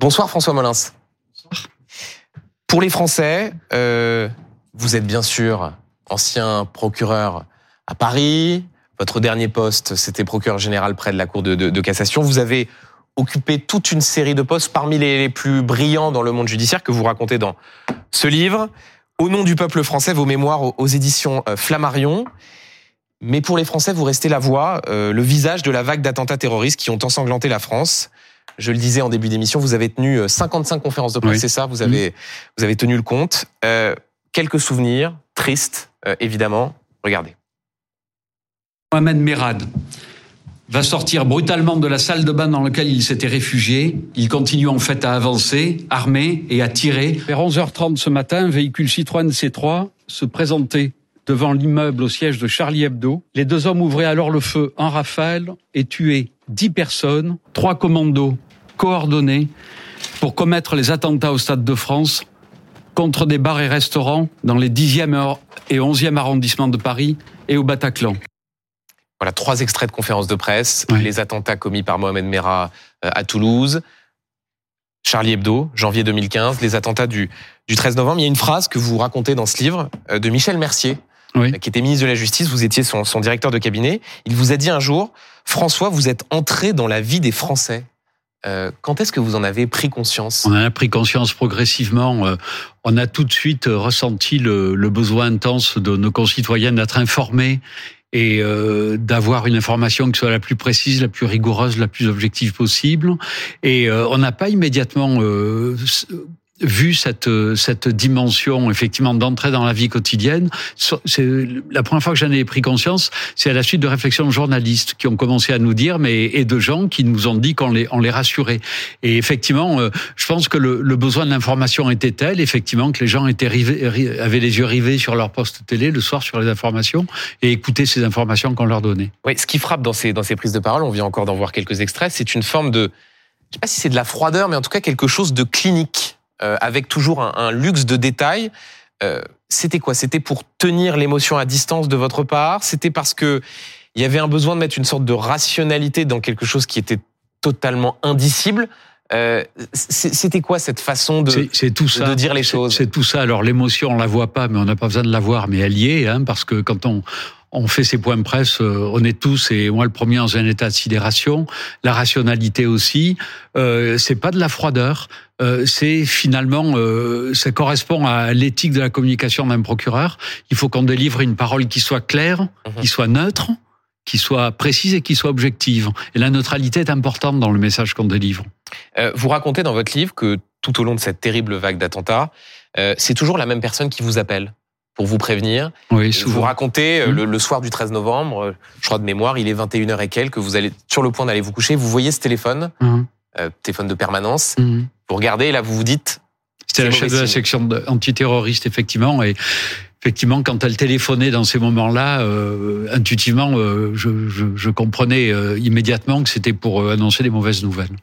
Bonsoir François Molins. Pour les Français, euh, vous êtes bien sûr ancien procureur à Paris. Votre dernier poste, c'était procureur général près de la Cour de, cassation. Vous avez occupé toute une série de postes parmi les, plus brillants dans le monde judiciaire que vous racontez dans ce livre. Au nom du peuple français, vos mémoires aux, éditions euh, Flammarion. Mais pour les Français, vous restez la voix, euh, le visage de la vague d'attentats terroristes qui ont ensanglanté la France. Je le disais en début d'émission, vous avez tenu 55 euh, conférences de presse, c'est ça Vous avez, vous avez tenu le compte. Euh, quelques souvenirs, tristes, euh, évidemment. Regardez. Mohamed Merad va sortir brutalement de la salle de bain dans laquelle il s'était réfugié. Il continue en fait à avancer, armé et à tirer. Vers 11h30 ce matin, un véhicule Citroën C3 se présentait devant l'immeuble au siège de Charlie Hebdo. Les deux hommes ouvraient alors le feu en rafale et tuaient dix personnes, trois commandos coordonnés pour commettre les attentats au Stade de France contre des bars et restaurants dans les 10e et 11e arrondissements de Paris et au Bataclan. Voilà trois extraits de conférences de presse. Les attentats commis par Mohamed Merah euh, à Toulouse, Charlie Hebdo, janvier 2015, les attentats du, du 13 novembre. Il y a une phrase que vous racontez dans ce livre euh, de Michel Mercier, qui était ministre de la Justice. Vous étiez son, son directeur de cabinet. Il vous a dit un jour, François, vous êtes entré dans la vie des Français. Euh, quand est-ce que vous en avez pris conscience? On en a pris conscience progressivement. Euh, on a tout de suite ressenti le, besoin intense de nos concitoyens d'être informés et euh, d'avoir une information qui soit la plus précise, la plus rigoureuse, la plus objective possible. Et on n'a pas immédiatement vu cette cette dimension effectivement d'entrée dans la vie quotidienne, c'est la première fois que j'en ai pris conscience, c'est à la suite de réflexions de journalistes qui ont commencé à nous dire, mais et de gens qui nous ont dit qu'on les on les rassurait. Et effectivement, euh, je pense que le, le besoin de l'information était tel, effectivement, que les gens étaient rivés, avaient les yeux rivés sur leur poste télé le soir sur les informations et écoutaient ces informations qu'on leur donnait. Oui, ce qui frappe dans ces dans ces prises de parole, on vient encore d'en voir quelques extraits, c'est une forme de je sais pas si c'est de la froideur, mais en tout cas quelque chose de clinique euh, avec toujours un, luxe de détails. Euh, c'était quoi? C'était pour tenir l'émotion à distance de votre part? C'était parce que il y avait un besoin de mettre une sorte de rationalité dans quelque chose qui était totalement indicible? Euh, c'était quoi cette façon de, c'est tout ça. de dire les choses? C'est tout ça. Alors l'émotion, on la voit pas, mais on n'a pas besoin de la voir, mais elle y est, hein, parce que quand on on fait ces points de presse, euh, on est tous, et moi le premier, dans un état de sidération. La rationalité aussi, euh, c'est pas de la froideur, euh, c'est finalement, euh, ça correspond à l'éthique de la communication d'un procureur. Il faut qu'on délivre une parole qui soit claire, mhm. qui soit neutre, qui soit précise et qui soit objective. Et la neutralité est importante dans le message qu'on délivre. Euh, vous racontez dans votre livre que tout au long de cette terrible vague d'attentats, c'est toujours la même personne qui vous appelle pour vous prévenir. Oui, souvent. Vous racontez mmh. le, soir du 13 novembre, je crois de mémoire, il est 21h et quelques, vous allez sur le point d'aller vous coucher, vous voyez ce téléphone, mmh. euh, téléphone de permanence, mmh. Vous regardez et là vous vous dites... C'était la chef de la section antiterroriste, effectivement, et effectivement, quand elle téléphonait dans ces moments-là, intuitivement, je, je, je, comprenais immédiatement que c'était pour annoncer des mauvaises nouvelles.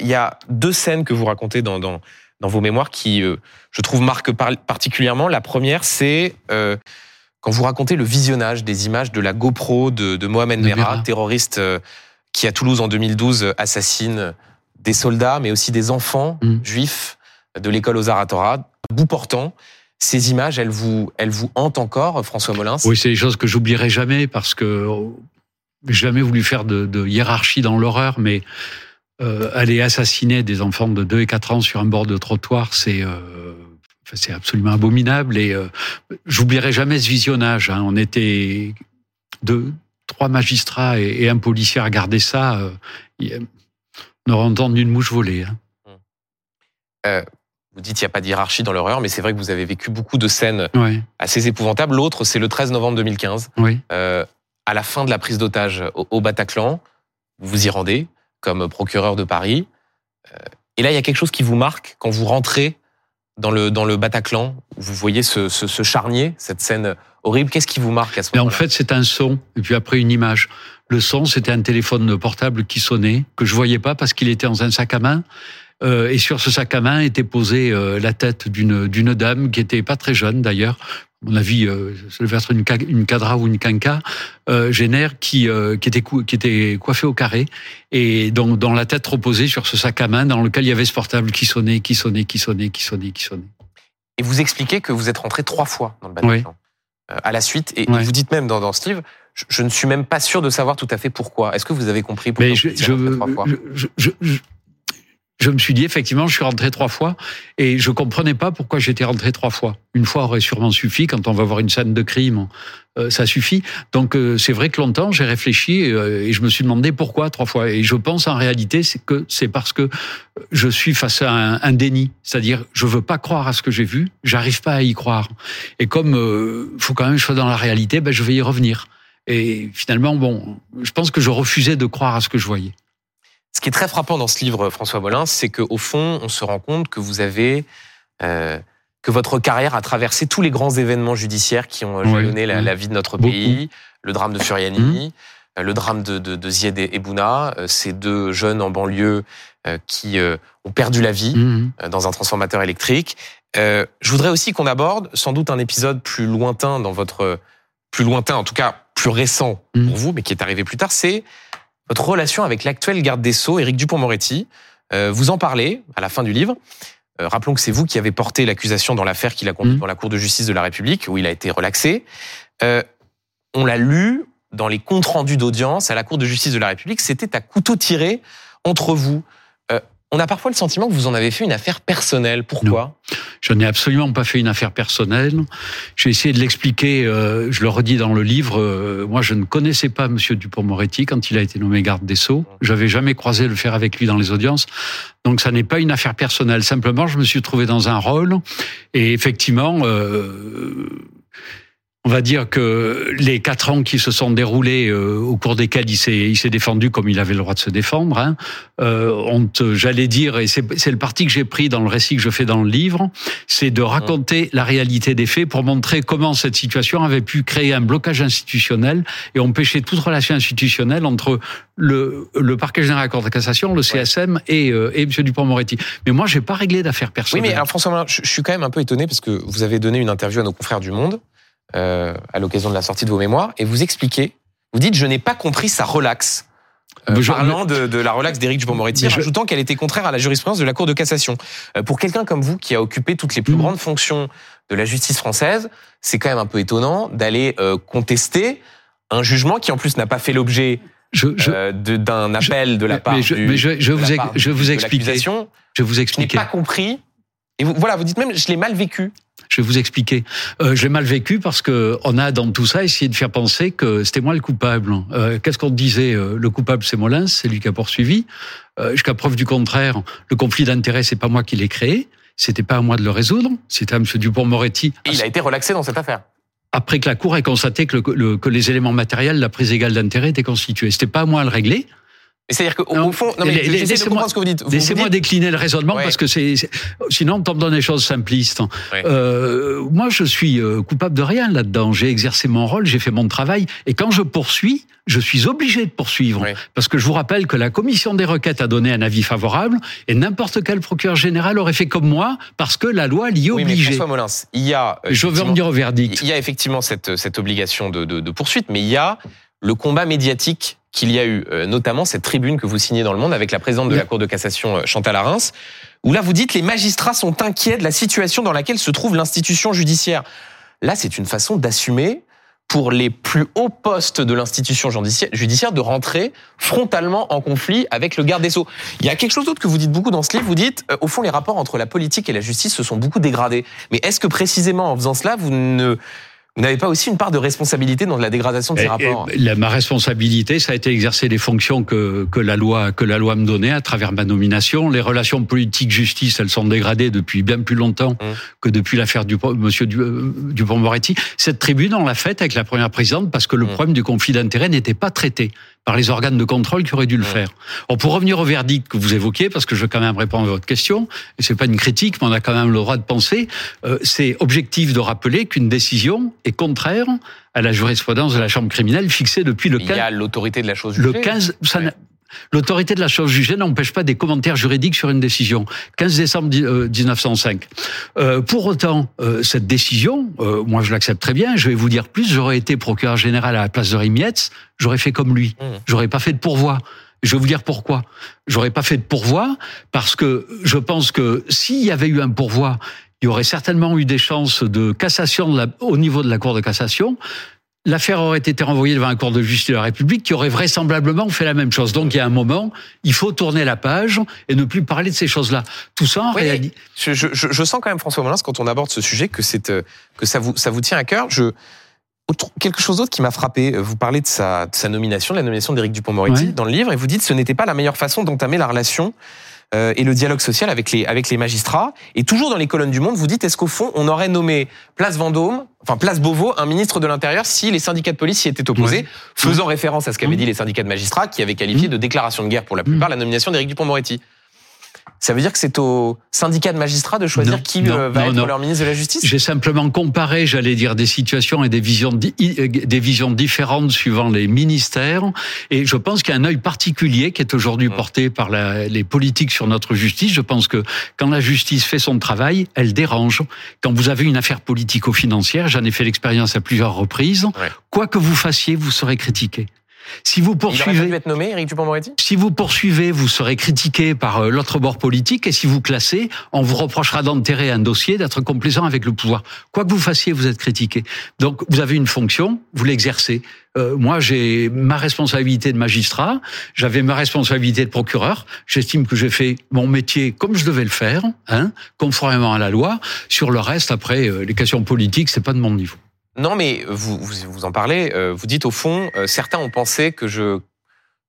Il y a deux scènes que vous racontez dans, dans, dans vos mémoires qui, euh, je trouve, marquent particulièrement. La première, c'est euh, quand vous racontez le visionnage des images de la GoPro de, de Mohamed Merah, terroriste euh, qui à Toulouse en 2012 assassine des soldats, mais aussi des enfants mm. juifs de l'école aux Aratora, bout portant. Ces images, elles vous, elles vous hantent encore, François Molins? Oui, c'est des choses que j'oublierai jamais parce que j'ai jamais voulu faire de, de hiérarchie dans l'horreur, mais euh, aller assassiner des enfants de 2 et 4 ans sur un bord de trottoir, c'est euh, c'est absolument abominable. Et euh, j'oublierai jamais ce visionnage. Hein. On était deux, trois magistrats et, un policier à regarder ça. On aurait entendu une mouche voler. Hein. Euh, vous dites qu'il n'y a pas de hiérarchie dans l'horreur, mais c'est vrai que vous avez vécu beaucoup de scènes assez épouvantables. L'autre, c'est le 13 novembre 2015. Oui. Euh, à la fin de la prise d'otage au, au Bataclan, vous vous y rendez comme procureur de Paris. Euh, et là, il y a quelque chose qui vous marque quand vous rentrez dans le, dans le Bataclan, vous voyez ce, ce, charnier, cette scène horrible. Qu'est-ce qui vous marque à ce moment-là En fait, c'est un son, et puis après une image. Le son, c'était un téléphone portable qui sonnait, que je voyais pas parce qu'il était dans un sac à main. Euh, et sur ce sac à main était posée euh, la tête d'une d'une dame qui était pas très jeune d'ailleurs. Mon avis, euh, ça devait être une, une cadra ou une canca euh, génère qui qui était qui était coiffée au carré et dont, dont la tête reposait sur ce sac à main dans lequel il y avait ce portable qui sonnait, qui sonnait, qui sonnait, qui sonnait, qui sonnait. Et vous expliquez que vous êtes rentré trois fois dans le bâtiment à la suite et, vous dites même dans, dans livre je, ne suis même pas sûr de savoir tout à fait pourquoi. Est-ce que vous avez compris pourquoi Mais je, je, je, me suis dit effectivement, je suis rentré trois fois et je comprenais pas pourquoi j'étais rentré trois fois. Une fois aurait sûrement suffi quand on va voir une scène de crime, euh, ça suffit. Donc euh, c'est vrai que longtemps j'ai réfléchi euh, et je me suis demandé pourquoi trois fois. Et je pense en réalité c'est que c'est parce que je suis face à un, déni, c'est-à-dire je veux pas croire à ce que j'ai vu, j'arrive pas à y croire. Et comme il faut quand même que je sois dans la réalité, ben je vais y revenir. Et finalement, bon, je pense que je refusais de croire à ce que je voyais. Ce qui est très frappant dans ce livre, François Molin, c'est qu'au fond, on se rend compte que vous avez euh, que votre carrière a traversé tous les grands événements judiciaires qui ont jalonné la, vie de notre pays, le drame de Furiani, mmh. euh, le drame de, de, de Zied et Bouna, euh, ces deux jeunes en banlieue euh, qui ont perdu la vie mmh. dans un transformateur électrique. je voudrais aussi qu'on aborde sans doute un épisode plus lointain dans votre plus lointain, en tout cas plus récent pour mm. vous, mais qui est arrivé plus tard, c'est votre relation avec l'actuel garde des Sceaux, Éric Dupont-Moretti. Euh, vous en parlez à la fin du livre. Euh, rappelons que c'est vous qui avez porté l'accusation dans l'affaire qu'il a conduite mm. dans la Cour de justice de la République, où il a été relaxé. Euh, on l'a lu dans les comptes rendus d'audience à la Cour de justice de la République. C'était à couteau tiré entre vous on a parfois le sentiment que vous en avez fait une affaire personnelle. Pourquoi? Je n'ai absolument pas fait une affaire personnelle. J'ai essayé de l'expliquer, euh, je le redis dans le livre, euh, moi je ne connaissais pas Monsieur Dupont-Moretti quand il a été nommé garde des Sceaux. J'avais jamais croisé le faire avec lui dans les audiences. Donc ça n'est pas une affaire personnelle. Simplement, je me suis trouvé dans un rôle et effectivement... Euh, on va dire que les quatre ans qui se sont déroulés euh, au cours desquels il s'est il s'est défendu comme il avait le droit de se défendre hein, euh, ont j'allais dire et c'est le parti que j'ai pris dans le récit que je fais dans le livre c'est de raconter la réalité des faits pour montrer comment cette situation avait pu créer un blocage institutionnel et empêcher toute relation institutionnelle entre le, le parquet général de la Cour de cassation, le CSM et, euh, et M. Dupont-Moretti. Mais moi, j'ai pas réglé d'affaires personnelles. Oui, mais alors François, je, je suis quand même un peu étonné parce que vous avez donné une interview à nos confrères du Monde euh, à l'occasion de la sortie de vos mémoires, et vous expliquez, vous dites, je n'ai pas compris sa relaxe. Euh, parlant de, de, la relaxe d'Éric Dupond-Moretti, ajoutant qu'elle était contraire à la jurisprudence de la Cour de cassation. Euh, pour quelqu'un comme vous, qui a occupé toutes les plus mm. grandes fonctions de la justice française, c'est quand même un peu étonnant d'aller euh, contester un jugement qui en plus n'a pas fait l'objet d'un appel de la part je, mais je, vous, je vous expliquer. Je vous expliquer. Je n'ai pas compris. Et vous, voilà, vous dites même, je l'ai mal vécu. Je vais vous expliquer. Euh, J'ai mal vécu parce que on a dans tout ça essayé de faire penser que c'était moi le coupable. Euh, Qu'est-ce qu'on disait euh, Le coupable, c'est Molins, c'est lui qui a poursuivi. Euh, Jusqu'à preuve du contraire, le conflit d'intérêts, c'est pas moi qui l'ai créé. C'était pas à moi de le résoudre. C'était à M. Dupont-Moretti. Il a été relaxé dans cette affaire après que la Cour ait constaté que, le, que les éléments matériels, la prise égale d'intérêt étaient constitués. C'était pas à moi à le régler. C'est-à-dire qu'au fond, non mais laissez-moi ce que vous dites. Laissez-moi décliner le raisonnement parce que c'est sinon on tombe dans des choses simplistes. Euh, moi, je suis euh, coupable de rien là-dedans. J'ai exercé mon rôle, j'ai fait mon travail, et quand je poursuis, je suis obligé de poursuivre parce que je vous rappelle que la commission des requêtes a donné un avis favorable et n'importe quel procureur général aurait fait comme moi parce que la loi l'y obligeait. Oui, mais Molins, il y a. Je veux en dire au verdict. Il y a effectivement cette cette obligation de, de, de poursuite, mais il y a le combat médiatique qu'il y a eu euh, notamment cette tribune que vous signez dans Le Monde avec la présidente de la Cour de cassation euh, Chantal Arens, où là vous dites les magistrats sont inquiets de la situation dans laquelle se trouve l'institution judiciaire. Là, c'est une façon d'assumer pour les plus hauts postes de l'institution judiciaire de rentrer frontalement en conflit avec le garde des Sceaux. Il y a quelque chose d'autre que vous dites beaucoup dans ce livre. Vous dites, euh, au fond, les rapports entre la politique et la justice se sont beaucoup dégradés. Mais est-ce que précisément en faisant cela, vous ne vous n'avez pas aussi une part de responsabilité dans la dégradation de ces rapports Ma responsabilité, ça a été exercer les fonctions que, que la loi que la loi me donnait à travers ma nomination. Les relations politiques-justice, elles sont dégradées depuis bien plus longtemps mmh. que depuis l'affaire du Monsieur euh, Dupont-Moretti. Cette tribune, on l'a faite avec la première présidente parce que le mmh. problème du conflit d'intérêts n'était pas traité par les organes de contrôle qui auraient dû le faire. Pour revenir au verdict que vous évoquiez, parce que je veux quand même répondre à votre question, et c'est pas une critique, mais on a quand même le droit de penser, euh, c'est objectif de rappeler qu'une décision est contraire à la jurisprudence de la Chambre criminelle fixée depuis le 15... Il y a l'autorité de la chose jugée. Le 15... Ça L'autorité de la chose jugée n'empêche pas des commentaires juridiques sur une décision. 15 décembre 1905. Euh, euh, pour autant, euh, cette décision, moi je l'accepte très bien. Je vais vous dire plus. J'aurais été procureur général à la place de Rimietz, j'aurais fait comme lui. Mmh. J'aurais pas fait de pourvoi. Je vais vous dire pourquoi. J'aurais pas fait de pourvoi parce que je pense que s'il y avait eu un pourvoi, il y aurait certainement eu des chances de cassation au niveau de la Cour de cassation l'affaire aurait été renvoyée devant un cour de justice de la République qui aurait vraisemblablement fait la même chose. Donc il y a un moment, il faut tourner la page et ne plus parler de ces choses-là. Tout ça en réalité. Je, je, je, sens quand même François Molins quand on aborde ce sujet que c'est euh, que ça vous ça vous tient à cœur. Je quelque chose d'autre qui m'a frappé. Vous parlez de sa, de sa nomination, de la nomination d'Éric Dupont-Moretti dans le livre, et vous dites que ce n'était pas la meilleure façon d'entamer la relation euh, et le dialogue social avec les avec les magistrats. Et toujours dans les colonnes du Monde, vous dites est-ce qu'au fond on aurait nommé Place Vendôme, enfin Place Beauvau, un ministre de l'Intérieur si les syndicats de police y étaient opposés, faisant référence à ce qu'avaient dit les syndicats de magistrats qui avaient qualifié de déclaration de guerre pour la plupart la nomination d'Éric Dupont-Moretti. Ça veut dire que c'est au syndicat de magistrats de choisir qui euh, va être leur ministre de la Justice? J'ai simplement comparé, j'allais dire, des situations et des visions, euh, des visions différentes suivant les ministères. Et je pense qu'il y a un œil particulier qui est aujourd'hui mmh. porté par la, les politiques sur notre justice. Je pense que quand la justice fait son travail, elle dérange. Quand vous avez une affaire politico-financière, j'en ai fait l'expérience à plusieurs reprises, quoi que vous fassiez, vous serez critiqué. Si vous poursuivez, Il être nommé, Eric Dupond-Moretti Si vous poursuivez, vous serez critiqué par euh, l'autre bord politique, et si vous classez, on vous reprochera d'enterrer un dossier, d'être complaisant avec le pouvoir. Quoi que vous fassiez, vous êtes critiqué. Donc, vous avez une fonction, vous l'exercez. Euh, moi, j'ai ma responsabilité de magistrat, j'avais ma responsabilité de procureur. J'estime que j'ai fait mon métier comme je devais le faire, hein, conformément à la loi. Sur le reste, après, euh, les questions politiques, c'est pas de mon niveau. Non, mais vous, vous, en parlez. Euh, vous dites au fond, euh, certains ont pensé que je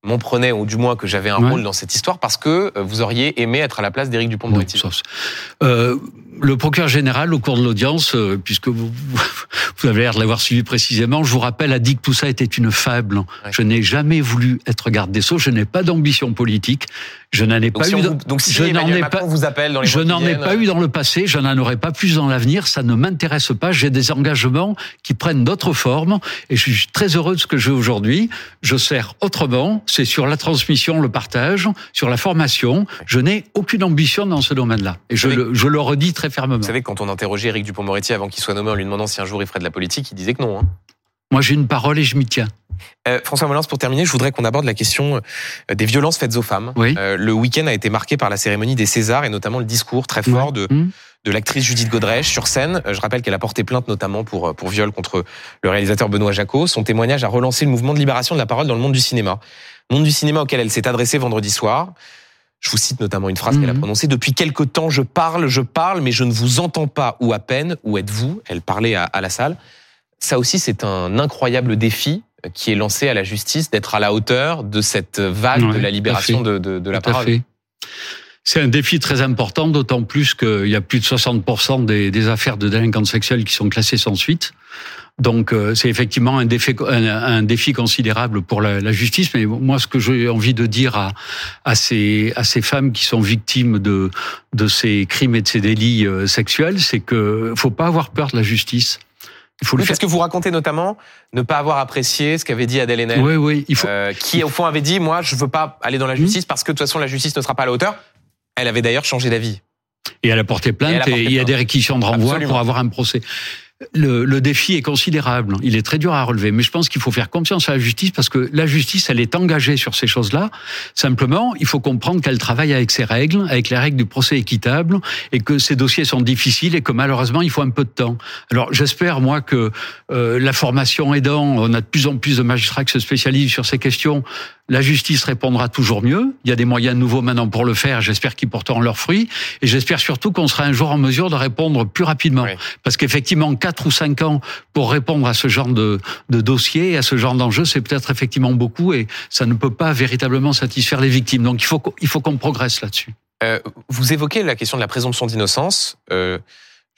m'en prenais, ou du moins que j'avais un rôle dans cette histoire, parce que euh, vous auriez aimé être à la place d'Éric Dupond-Moretti. Euh, le procureur général, au cours de l'audience, puisque vous, vous avez l'air de l'avoir suivi précisément, je vous rappelle, a dit que tout ça était une fable. Je n'ai jamais voulu être garde des Sceaux, je n'ai pas d'ambition politique. Je n'en ai pas eu. donc si je n'en ai pas. Vous appelle dans les je n'en ai pas eu dans le passé. Je n'en aurai pas plus dans l'avenir. Ça ne m'intéresse pas. J'ai des engagements qui prennent d'autres formes et je suis très heureux de ce que j'ai aujourd'hui. Je sers autrement. C'est sur la transmission, le partage, sur la formation. Je n'ai aucune ambition dans ce domaine-là. Et je, le, je le redis très fermement. Vous savez, quand on interrogeait Eric Dupond-Moretti avant qu'il soit nommé en lui demandant si un jour il ferait de la politique, il disait que non. Hein. Moi, j'ai une parole et je m'y tiens. Euh, François Molins, pour terminer, je voudrais qu'on aborde la question euh, des violences faites aux femmes. Euh, le week-end a été marqué par la cérémonie des Césars et notamment le discours très fort de, mmh. de l'actrice Judith Godrèche sur scène. Je rappelle qu'elle a porté plainte notamment pour, pour viol contre le réalisateur Benoît Jacot. Son témoignage a relancé le mouvement de libération de la parole dans le monde du cinéma. Monde du cinéma auquel elle s'est adressée vendredi soir. Je vous cite notamment une phrase qu'elle a mmh. prononcée. Depuis quelque temps, je parle, je parle, mais je ne vous entends pas ou à peine. Où êtes-vous? Elle parlait à, à la salle. Ça aussi, c'est un incroyable défi qui est lancé à la justice d'être à la hauteur de cette vague de la libération de, de, de, la parole. C'est un défi très important, d'autant plus qu'il y a plus de 60% des, des affaires de délinquance sexuelle qui sont classées sans suite. Donc euh, c'est effectivement un défi, un, défi considérable pour la, la, justice. Mais moi, ce que j'ai envie de dire à, à, ces, à ces femmes qui sont victimes de, de ces crimes et de ces délits euh, sexuels, c'est que faut pas avoir peur de la justice. Il faut le Parce que vous racontez notamment ne pas avoir apprécié ce qu'avait dit Adèle Haenel. Oui, oui. Il faut... Euh, qui, au fond, avait dit, moi, je veux pas aller dans la justice parce que de toute façon, la justice ne sera pas à la hauteur. Elle avait d'ailleurs changé d'avis. Et elle a porté plainte et, il y a des réquisitions de renvoi pour avoir un procès le, le, défi est considérable. Il est très dur à relever. Mais je pense qu'il faut faire confiance à la justice parce que la justice, elle est engagée sur ces choses-là. Simplement, il faut comprendre qu'elle travaille avec ses règles, avec les règles du procès équitable et que ces dossiers sont difficiles et que malheureusement, il faut un peu de temps. Alors, j'espère, moi, que euh, la formation aidant, on a de plus en plus de magistrats qui se spécialisent sur ces questions. La justice répondra toujours mieux. Il y a des moyens nouveaux maintenant pour le faire. J'espère qu'ils porteront leurs fruits. Et j'espère surtout qu'on sera un jour en mesure de répondre plus rapidement. Parce qu'effectivement, quatre ou cinq ans pour répondre à ce genre de, de dossier, à ce genre d'enjeu, c'est peut-être effectivement beaucoup et ça ne peut pas véritablement satisfaire les victimes. Donc il faut, il faut qu'on progresse là-dessus. Euh, vous évoquez la question de la présomption d'innocence. Euh,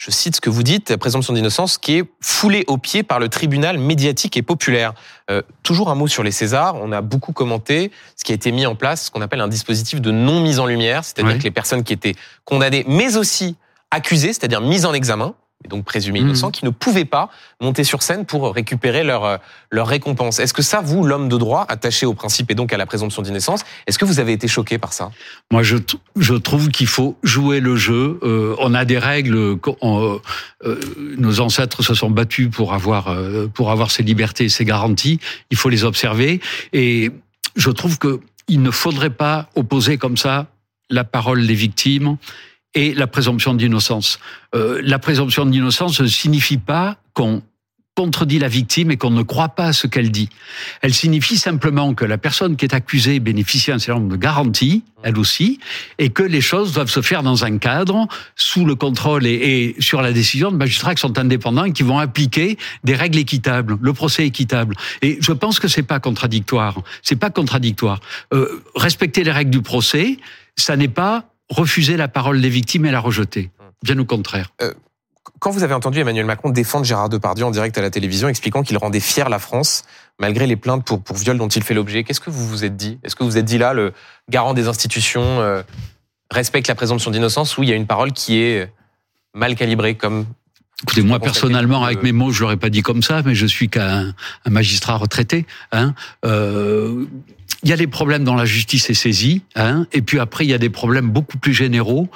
je cite ce que vous dites, présomption d'innocence qui est foulée au pied par le tribunal médiatique et populaire. Euh, toujours un mot sur les Césars. On a beaucoup commenté ce qui a été mis en place, ce qu'on appelle un dispositif de non mise en lumière, c'est-à-dire que les personnes qui étaient condamnées, mais aussi accusées, c'est-à-dire mises en examen, et donc présumés innocents, Mhm. qui ne pouvaient pas monter sur scène pour récupérer leur, euh, leur récompense. Est-ce que ça, vous, l'homme de droit, attaché au principe et donc à la présomption d'innocence, est-ce que vous avez été choqué par ça? Moi, je, je trouve qu'il faut jouer le jeu. Euh, on a des règles. on, euh, nos ancêtres se sont battus pour avoir euh, pour avoir ces libertés, et ces garanties. Il faut les observer. Et je trouve que il ne faudrait pas opposer comme ça la parole des victimes et la présomption d'innocence. Euh, la présomption d'innocence ne signifie pas qu'on contredit la victime et qu'on ne croit pas à ce qu'elle dit. Elle signifie simplement que la personne qui est accusée bénéficie d'un certain nombre de garanties, elle aussi, et que les choses doivent se faire dans un cadre, sous le contrôle et, sur la décision de magistrats qui sont indépendants et qui vont appliquer des règles équitables, le procès équitable. Et je pense que c'est pas contradictoire. C'est pas contradictoire. Euh, respecter les règles du procès, ça n'est pas refuser la parole des victimes et la rejeter. Bien au contraire. Quand vous avez entendu Emmanuel Macron défendre Gérard Depardieu en direct à la télévision, expliquant qu'il rendait fier la France malgré les plaintes pour, pour viol dont il fait l'objet, qu'est-ce que vous vous êtes dit? Est-ce que vous êtes dit là, le garant des institutions euh, respecte la présomption d'innocence ou il y a une parole qui est mal calibrée comme Écoutez, moi personnellement, avec mes mots, je l'aurais pas dit comme ça, mais je suis qu'un un magistrat retraité. Hein. Euh, il y a des problèmes dont la justice est saisie, hein, et puis après, il y a des problèmes beaucoup plus généraux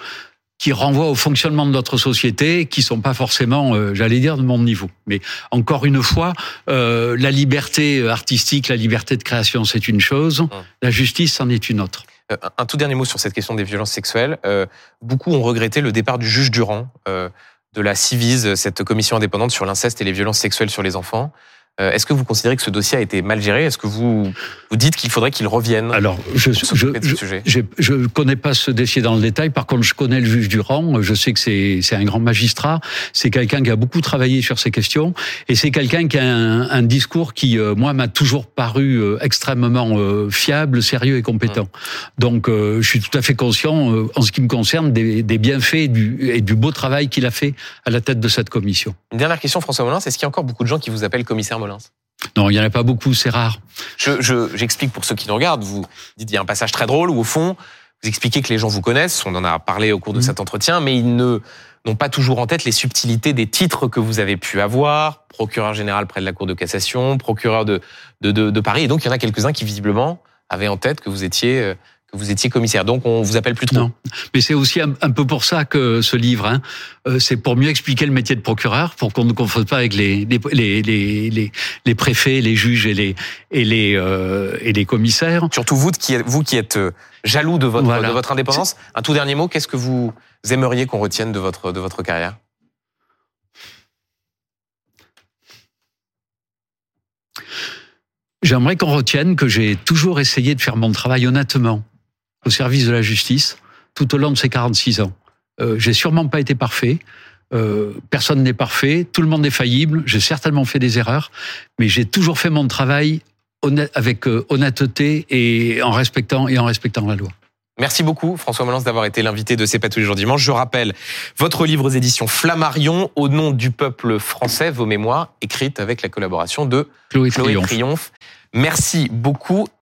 qui renvoient au fonctionnement de notre société, qui sont pas forcément, euh, j'allais dire, de mon niveau. Mais encore une fois, euh, la liberté artistique, la liberté de création, c'est une chose, la justice, c'en est une autre. Euh, un- tout dernier mot sur cette question des violences sexuelles. Euh, beaucoup ont regretté le départ du juge Durand euh, de la CIVIS, cette commission indépendante sur l'inceste et les violences sexuelles sur les enfants. Euh, Est-ce que vous considérez que ce dossier a été mal géré? Est-ce que vous vous dites qu'il faudrait qu'il revienne Alors, je, je connais pas ce dossier dans le détail. Par contre, je connais le juge Durand. Je sais que c'est un grand magistrat. C'est quelqu'un qui a beaucoup travaillé sur ces questions et c'est quelqu'un qui a un, un discours qui, euh, moi, m'a toujours paru euh, extrêmement fiable, sérieux et compétent. Donc, euh, je suis tout à fait conscient, en ce qui me concerne, des, des bienfaits et du, et du beau travail qu'il a fait à la tête de cette commission. Une dernière question, François Molins. Est-ce qu'il y a encore beaucoup de gens qui vous appellent commissaire Non, il y en a pas beaucoup, c'est rare. Je- je- J'explique pour ceux qui nous regardent. Vous dites il y a un passage très drôle où au fond vous expliquez que les gens vous connaissent. On en a parlé au cours de Mhm. cet entretien, mais ils ne n'ont pas toujours en tête les subtilités des titres que vous avez pu avoir. Procureur général près de la Cour de cassation, procureur de de, de, de Paris. Et donc il y en a quelques uns qui visiblement avaient en tête que vous étiez euh, vous étiez commissaire. Donc on vous appelle plus trop. Non. Mais c'est aussi un, un peu pour ça que ce livre, hein, euh, c'est pour mieux expliquer le métier de procureur, pour qu'on ne confonde pas avec les, les, les, les, préfets, les juges et les, et les, euh, et les commissaires. Surtout vous qui êtes, vous qui êtes euh, jaloux de votre Voilà. de votre indépendance. Un tout dernier mot. Qu'est-ce que vous aimeriez qu'on retienne de votre de votre carrière? J'aimerais qu'on retienne que j'ai toujours essayé de faire mon travail honnêtement, au service de la justice, tout au long de ces 46 ans. Euh, j'ai sûrement pas été parfait. Euh, personne n'est parfait, tout le monde est faillible. J'ai certainement fait des erreurs, mais j'ai toujours fait mon travail honnête- avec euh, honnêteté et en respectant et en respectant la loi. Merci beaucoup, François Molins, d'avoir été l'invité de C'est pas tous les jours dimanche. Je rappelle votre livre aux éditions Flammarion, au nom du peuple français, vos mémoires, écrites avec la collaboration de Chloé Chloé Triomphe. Triomphe. Merci beaucoup.